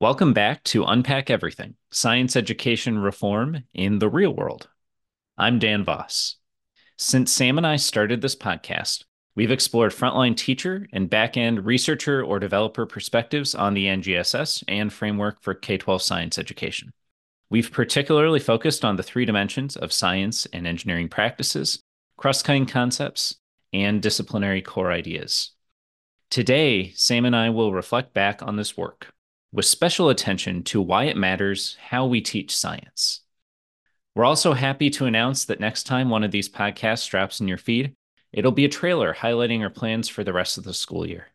Welcome back to Unpack Everything Science Education Reform in the Real World. I'm Dan Voss. Since Sam and I started this podcast, we've explored frontline teacher and back end researcher or developer perspectives on the NGSS and framework for K 12 science education. We've particularly focused on the three dimensions of science and engineering practices, cross cutting concepts, and disciplinary core ideas. Today, Sam and I will reflect back on this work with special attention to why it matters how we teach science. We're also happy to announce that next time one of these podcasts drops in your feed, it'll be a trailer highlighting our plans for the rest of the school year.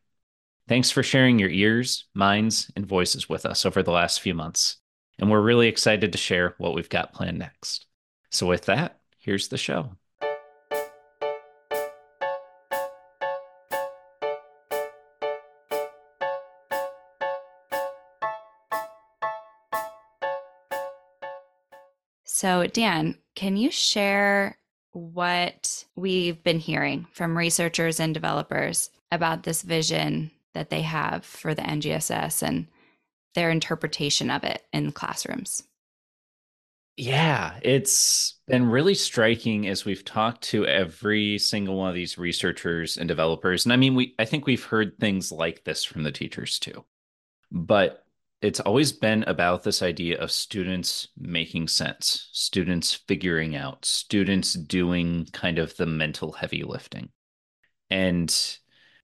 Thanks for sharing your ears, minds, and voices with us over the last few months. And we're really excited to share what we've got planned next. So, with that, here's the show. So, Dan, can you share what we've been hearing from researchers and developers about this vision that they have for the NGSS and their interpretation of it in classrooms? Yeah, it's been really striking as we've talked to every single one of these researchers and developers. And I mean, we I think we've heard things like this from the teachers too. But it's always been about this idea of students making sense, students figuring out, students doing kind of the mental heavy lifting. And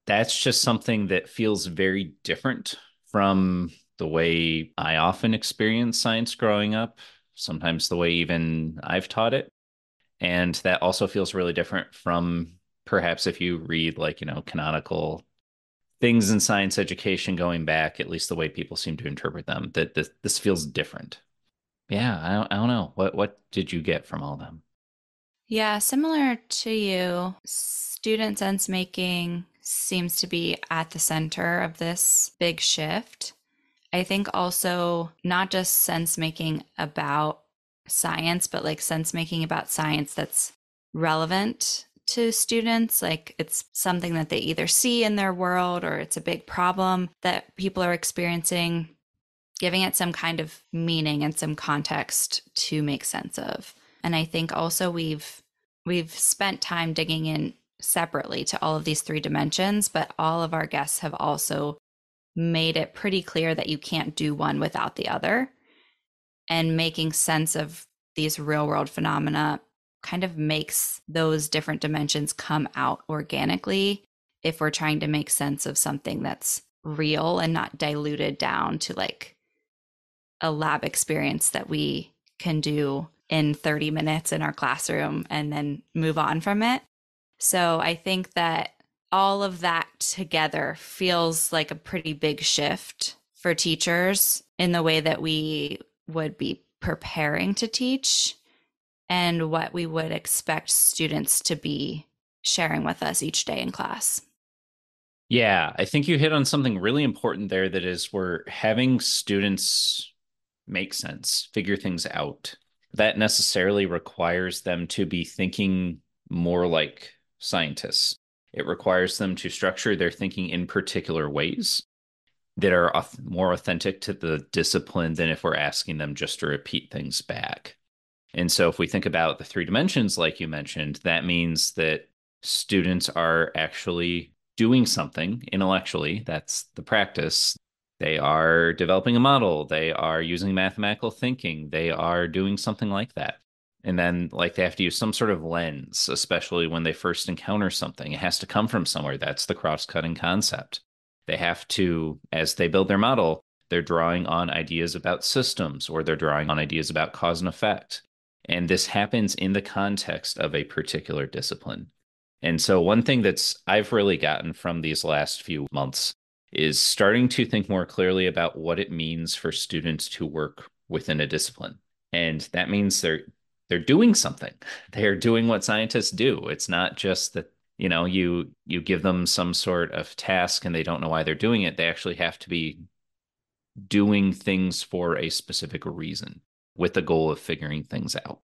that's just something that feels very different from the way I often experience science growing up, sometimes the way even I've taught it. And that also feels really different from perhaps if you read like, you know, canonical things in science education going back, at least the way people seem to interpret them, that this, this feels different. Yeah, I don't, I don't know. What what did you get from all them? Yeah, similar to you, student sense making seems to be at the center of this big shift. I think also not just sense making about science, but like sense making about science that's relevant to students. Like it's something that they either see in their world or it's a big problem that people are experiencing, giving it some kind of meaning and some context to make sense of. And I think also we've we've spent time digging in separately to all of these three dimensions, but all of our guests have also made it pretty clear that you can't do one without the other. And making sense of these real world phenomena kind of makes those different dimensions come out organically if we're trying to make sense of something that's real and not diluted down to like a lab experience that we can do in 30 minutes in our classroom and then move on from it. So I think that all of that together feels like a pretty big shift for teachers in the way that we would be preparing to teach and what we would expect students to be sharing with us each day in class. Yeah, I think you hit on something really important there that is we're having students make sense, figure things out. That necessarily requires them to be thinking more like scientists. It requires them to structure their thinking in particular ways that are more authentic to the discipline than if we're asking them just to repeat things back. And so if we think about the three dimensions, like you mentioned, that means that students are actually doing something intellectually. That's the practice. They are developing a model. They are using mathematical thinking. They are doing something like that. And then, like, they have to use some sort of lens, especially when they first encounter something. It has to come from somewhere. That's the cross cutting concept. They have to, as they build their model, they're drawing on ideas about systems or they're drawing on ideas about cause and effect. And this happens in the context of a particular discipline. And so, one thing that's I've really gotten from these last few months is starting to think more clearly about what it means for students to work within a discipline. And that means they're they're doing something. They're doing what scientists do. It's not just that, you know, you you give them some sort of task and they don't know why they're doing it. They actually have to be doing things for a specific reason with the goal of figuring things out.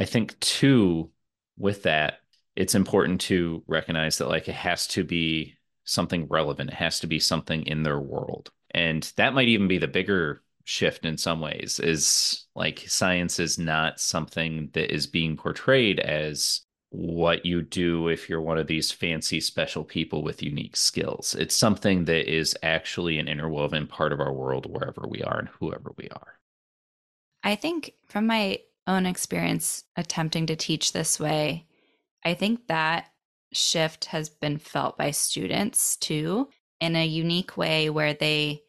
I think, too, with that, it's important to recognize that like it has to be something relevant, it has to be something in their world. And that might even be the bigger shift in some ways is like science is not something that is being portrayed as what you do if you're one of these fancy special people with unique skills. It's something that is actually an interwoven part of our world wherever we are and whoever we are. I think from my own experience attempting to teach this way, I think that shift has been felt by students too in a unique way where they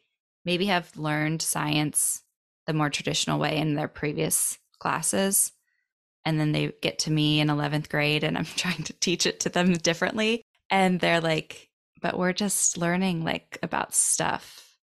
maybe have learned science the more traditional way in their previous classes and then they get to me in 11th grade and i'm trying to teach it to them differently and they're like but we're just learning like about stuff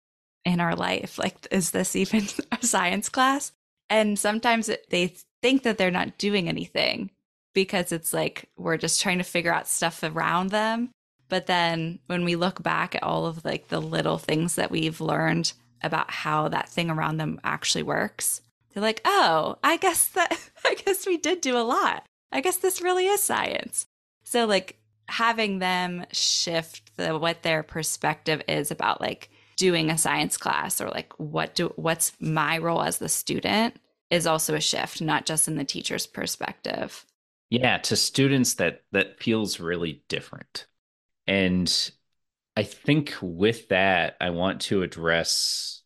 in our life. Like is this even a science class and sometimes it, they think that they're not doing anything because it's like we're just trying to figure out stuff around them but then when we look back at all of like the little things that we've learned about how that thing around them actually works they're like, oh, I guess that, I guess we did do a lot. I guess this really is science. So, like, having them shift the what their perspective is about like doing a science class or like what do what's my role as the student is also a shift not just in the teacher's perspective yeah to students that that feels really different and i think with that i want to address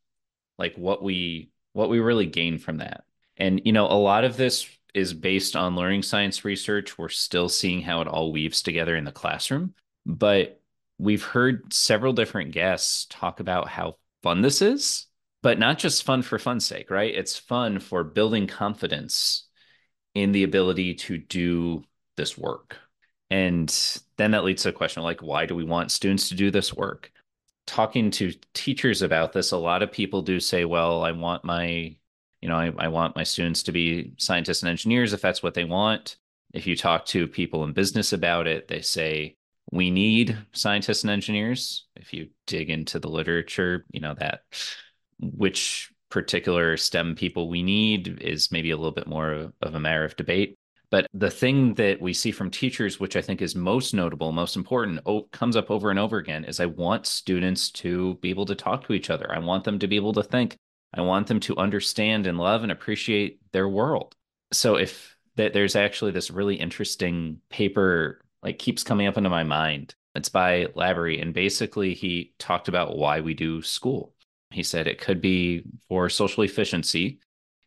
like what we what we really gain from that. And, you know, a lot of this is based on learning science research. We're still seeing how it all weaves together in the classroom. But we've heard several different guests talk about how fun this is, but not just fun for fun's sake, right? It's fun for building confidence in the ability to do this work. And then that leads to a question like, why do we want students to do this work? talking to teachers about this, a lot of people do say, well, I want my, you know, I, I want my students to be scientists and engineers if that's what they want. If you talk to people in business about it, they say, we need scientists and engineers. If you dig into the literature, you know, that which particular STEM people we need is maybe a little bit more of a matter of debate. But the thing that we see from teachers, which I think is most notable, most important, comes up over and over again is I want students to be able to talk to each other. I want them to be able to think. I want them to understand and love and appreciate their world. So if that there's actually this really interesting paper like keeps coming up into my mind. It's by Labaree and basically he talked about why we do school. He said it could be for social efficiency.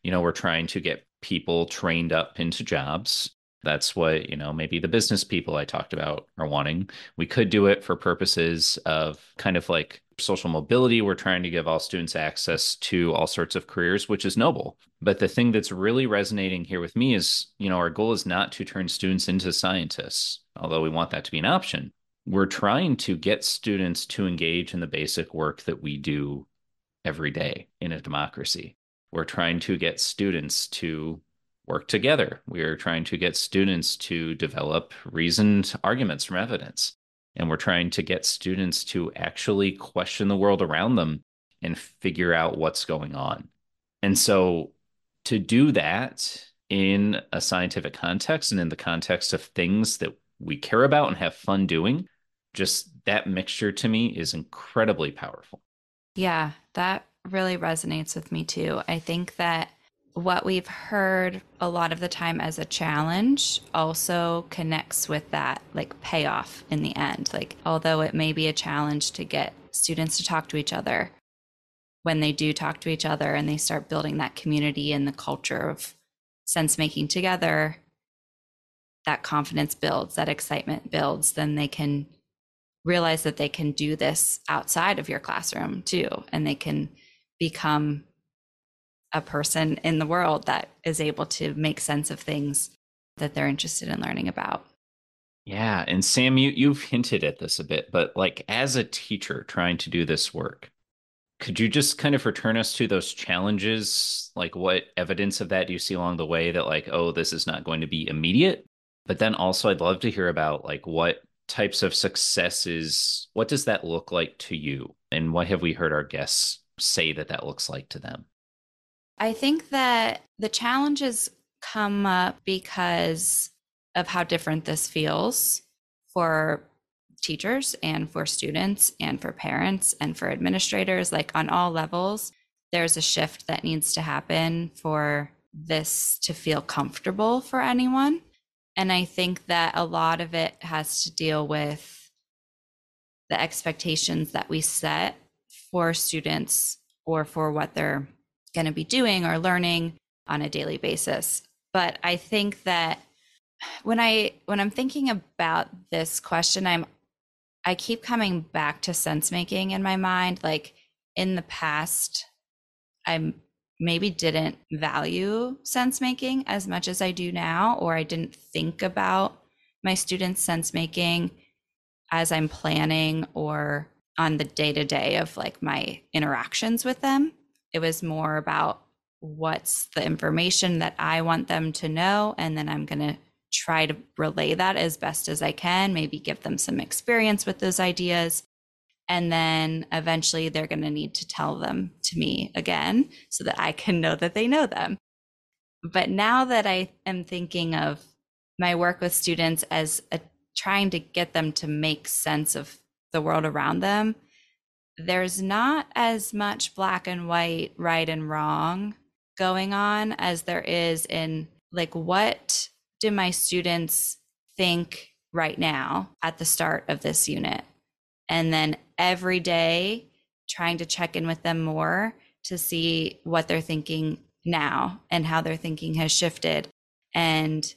You know, we're trying to get people trained up into jobs. That's what, you know, maybe the business people I talked about are wanting. We could do it for purposes of kind of like social mobility. We're trying to give all students access to all sorts of careers, which is noble. But the thing that's really resonating here with me is, you know, our goal is not to turn students into scientists, although we want that to be an option. We're trying to get students to engage in the basic work that we do every day in a democracy. We're trying to get students to work together. We are trying to get students to develop reasoned arguments from evidence. And we're trying to get students to actually question the world around them and figure out what's going on. And so to do that in a scientific context and in the context of things that we care about and have fun doing, just that mixture to me is incredibly powerful. Yeah, that really resonates with me too. I think that what we've heard a lot of the time as a challenge also connects with that like payoff in the end. Like, although it may be a challenge to get students to talk to each other, when they do talk to each other and they start building that community and the culture of sense making together, that confidence builds, that excitement builds, then they can realize that they can do this outside of your classroom too. And they can become a person in the world that is able to make sense of things that they're interested in learning about. Yeah, and Sam, you you've hinted at this a bit, but like as a teacher trying to do this work, could you just kind of return us to those challenges? Like what evidence of that do you see along the way that like, oh, this is not going to be immediate? But then also I'd love to hear about like what types of successes, what does that look like to you? And what have we heard our guests say that that looks like to them? I think that the challenges come up because of how different this feels for teachers and for students and for parents and for administrators, like on all levels, there's a shift that needs to happen for this to feel comfortable for anyone. And I think that a lot of it has to deal with the expectations that we set for students or for what they're going to be doing or learning on a daily basis. But I think that when I when I'm thinking about this question, I'm I keep coming back to sense making in my mind. Like in the past, I maybe didn't value sense making as much as I do now, or I didn't think about my students' sense making as I'm planning or on the day to day of like my interactions with them. It was more about what's the information that I want them to know, and then I'm going to try to relay that as best as I can, maybe give them some experience with those ideas. And then eventually they're going to need to tell them to me again so that I can know that they know them. But now that I am thinking of my work with students as a, trying to get them to make sense of the world around them, there's not as much black and white, right and wrong going on as there is in like what do my students think right now at the start of this unit? And then every day, trying to check in with them more to see what they're thinking now and how their thinking has shifted and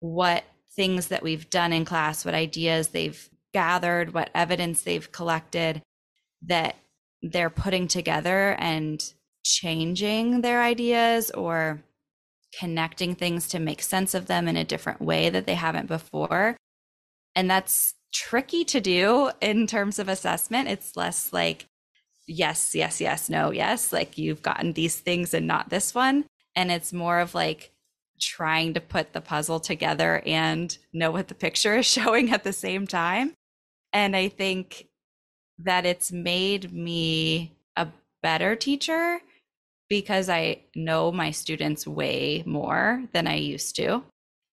what things that we've done in class, what ideas they've gathered, what evidence they've collected that they're putting together and changing their ideas or connecting things to make sense of them in a different way that they haven't before. And that's tricky to do in terms of assessment. It's less like, yes, yes, yes, no, yes, like you've gotten these things and not this one. And it's more of like trying to put the puzzle together and know what the picture is showing at the same time. And I think that it's made me a better teacher because I know my students way more than I used to.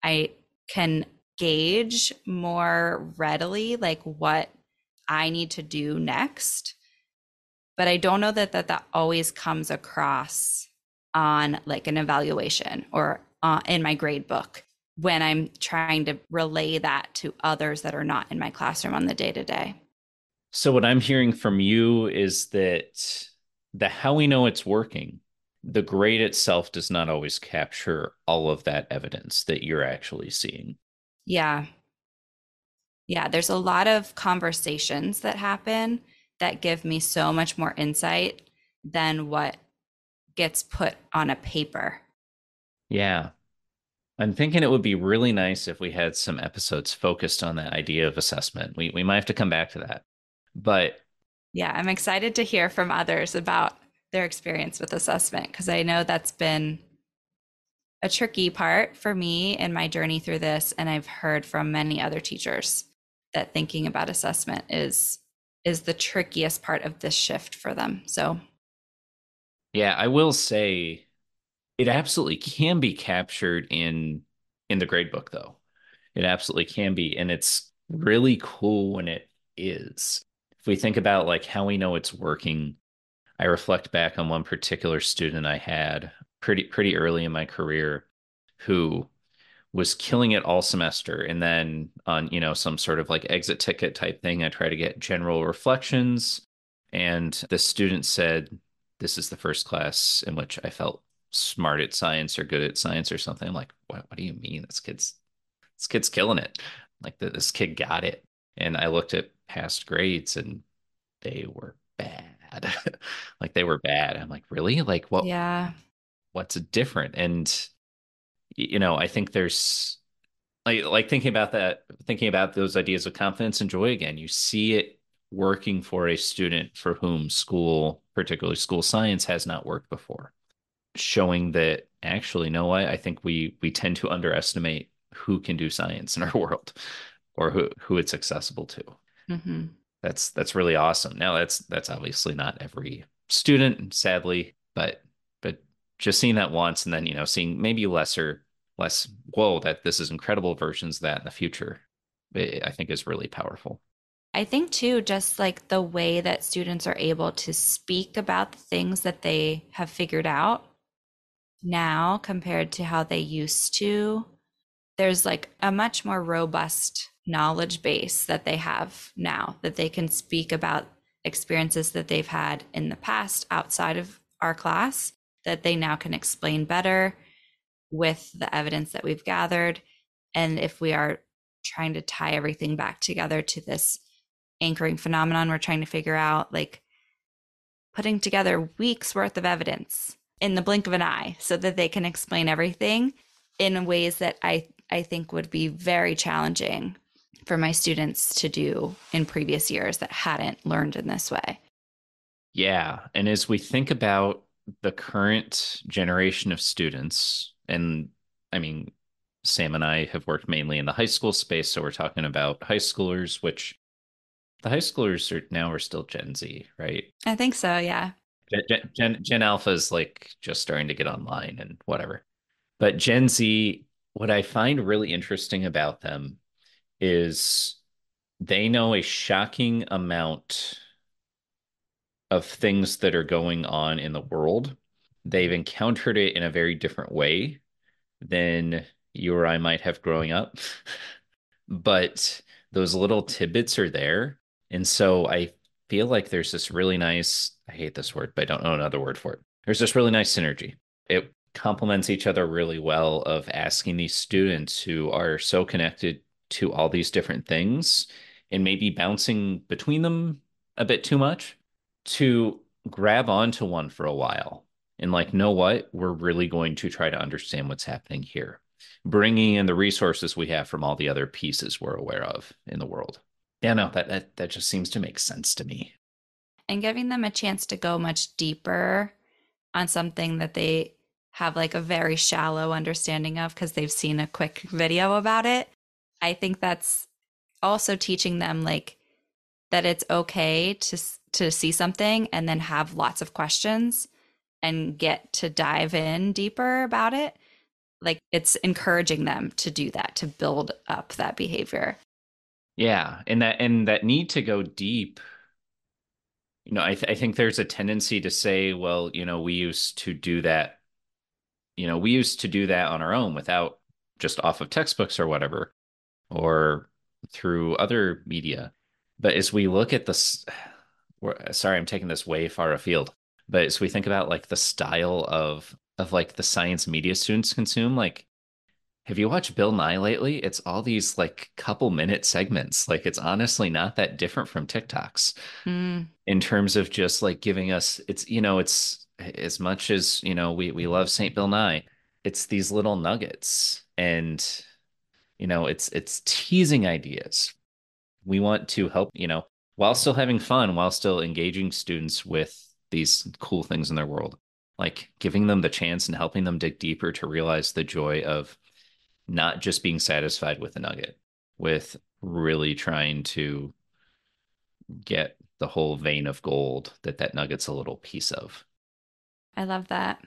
I can gauge more readily like what I need to do next. But I don't know that that, that always comes across on like an evaluation or uh, in my grade book when I'm trying to relay that to others that are not in my classroom on the day to day. So, what I'm hearing from you is that the how we know it's working the grade itself does not always capture all of that evidence that you're actually seeing. Yeah. Yeah, there's a lot of conversations that happen that give me so much more insight than what gets put on a paper. Yeah. I'm thinking it would be really nice if we had some episodes focused on that idea of assessment. We we might have to come back to that. But yeah, I'm excited to hear from others about their experience with assessment because I know that's been a tricky part for me in my journey through this and I've heard from many other teachers that thinking about assessment is is the trickiest part of this shift for them. So yeah, I will say it absolutely can be captured in in the grade book though. It absolutely can be and it's really cool when it is. If we think about like how we know it's working I reflect back on one particular student I had pretty pretty early in my career who was killing it all semester and then on you know some sort of like exit ticket type thing I try to get general reflections and the student said this is the first class in which I felt smart at science or good at science or something I'm like what what do you mean this kid's this kid's killing it like the, this kid got it and I looked at past grades and they were bad bad. like they were bad. I'm like, really? Like what? Yeah. What's different? And you know, I think there's like like thinking about that, thinking about those ideas of confidence and joy again. You see it working for a student for whom school, particularly school science, has not worked before, showing that actually, no, I, I think we we tend to underestimate who can do science in our world or who who it's accessible to. Mm-hmm that's that's really awesome. Now that's that's obviously not every student, sadly, but but just seeing that once and then you know seeing maybe lesser less whoa that this is incredible versions that in the future, I think is really powerful. I think too, just like the way that students are able to speak about the things that they have figured out now compared to how they used to, there's like a much more robust knowledge base that they have now that they can speak about experiences that they've had in the past outside of our class that they now can explain better with the evidence that we've gathered. And if we are trying to tie everything back together to this anchoring phenomenon we're trying to figure out like putting together weeks worth of evidence in the blink of an eye so that they can explain everything in ways that I I think would be very challenging for my students to do in previous years that hadn't learned in this way. Yeah, and as we think about the current generation of students and I mean Sam and I have worked mainly in the high school space so we're talking about high schoolers which the high schoolers are now are still Gen Z, right? I think so, yeah. Gen, Gen, Gen Alpha is like just starting to get online and whatever. But Gen Z, what I find really interesting about them is they know a shocking amount of things that are going on in the world. They've encountered it in a very different way than you or I might have growing up. but those little tidbits are there and so I feel like there's this really nice, I hate this word, but I don't know another word for it. There's this really nice synergy. It complements each other really well of asking these students who are so connected to all these different things and maybe bouncing between them a bit too much to grab onto one for a while and like know what we're really going to try to understand what's happening here bringing in the resources we have from all the other pieces we're aware of in the world yeah, no, that, that that just seems to make sense to me. And giving them a chance to go much deeper on something that they have like a very shallow understanding of because they've seen a quick video about it. I think that's also teaching them like that it's okay to to see something and then have lots of questions and get to dive in deeper about it. Like it's encouraging them to do that to build up that behavior. Yeah, and that and that need to go deep. You know, I th- I think there's a tendency to say, well, you know, we used to do that. You know, we used to do that on our own without just off of textbooks or whatever, or through other media. But as we look at this, sorry, I'm taking this way far afield. But as we think about like the style of of like the science media students consume, like have you watched Bill Nye lately? It's all these like couple minute segments. Like it's honestly not that different from TikToks mm. in terms of just like giving us it's you know, it's as much as, you know, we we love St. Bill Nye, it's these little nuggets and you know, it's it's teasing ideas. We want to help, you know, while still having fun, while still engaging students with these cool things in their world. Like giving them the chance and helping them dig deeper to realize the joy of not just being satisfied with a nugget, with really trying to get the whole vein of gold that that nugget's a little piece of. I love that.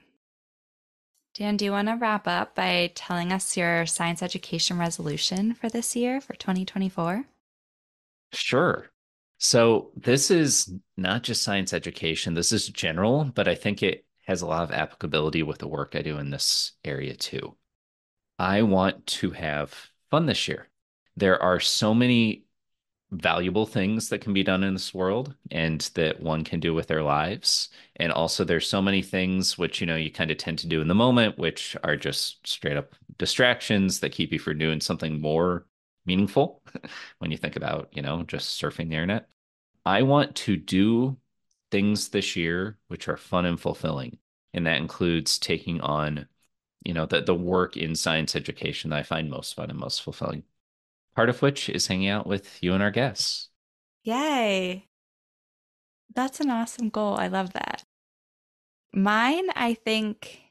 Dan, do you want to wrap up by telling us your science education resolution for this year for 2024? Sure. So, this is not just science education, this is general, but I think it has a lot of applicability with the work I do in this area too. I want to have fun this year. There are so many valuable things that can be done in this world and that one can do with their lives. And also there's so many things which, you know, you kind of tend to do in the moment, which are just straight up distractions that keep you from doing something more meaningful when you think about, you know, just surfing the internet. I want to do things this year which are fun and fulfilling. And that includes taking on you know the the work in science education that I find most fun and most fulfilling. Part of which is hanging out with you and our guests. Yay. That's an awesome goal. I love that. Mine, I think,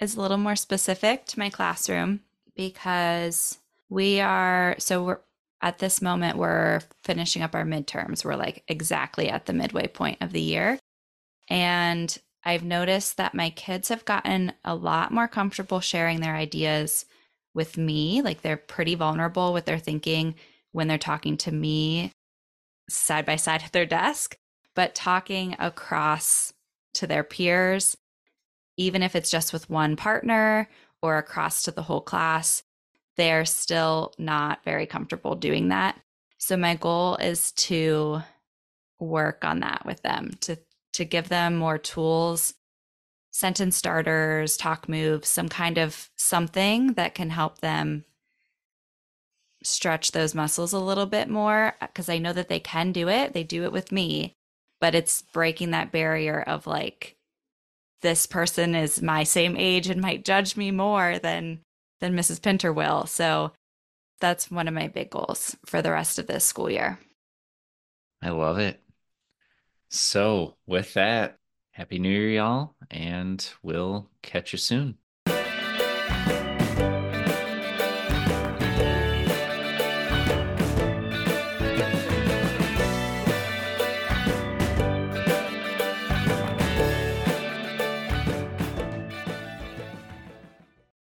is a little more specific to my classroom because we are so we're at this moment we're finishing up our midterms. We're like exactly at the midway point of the year. And I've noticed that my kids have gotten a lot more comfortable sharing their ideas with me. Like they're pretty vulnerable with their thinking when they're talking to me side by side at their desk, but talking across to their peers, even if it's just with one partner or across to the whole class, they're still not very comfortable doing that. So my goal is to work on that with them to to give them more tools sentence starters talk moves some kind of something that can help them stretch those muscles a little bit more because I know that they can do it. They do it with me, but it's breaking that barrier of like this person is my same age and might judge me more than than Mrs. Pinter will. So that's one of my big goals for the rest of this school year. I love it. So, with that, Happy New Year, y'all, and we'll catch you soon.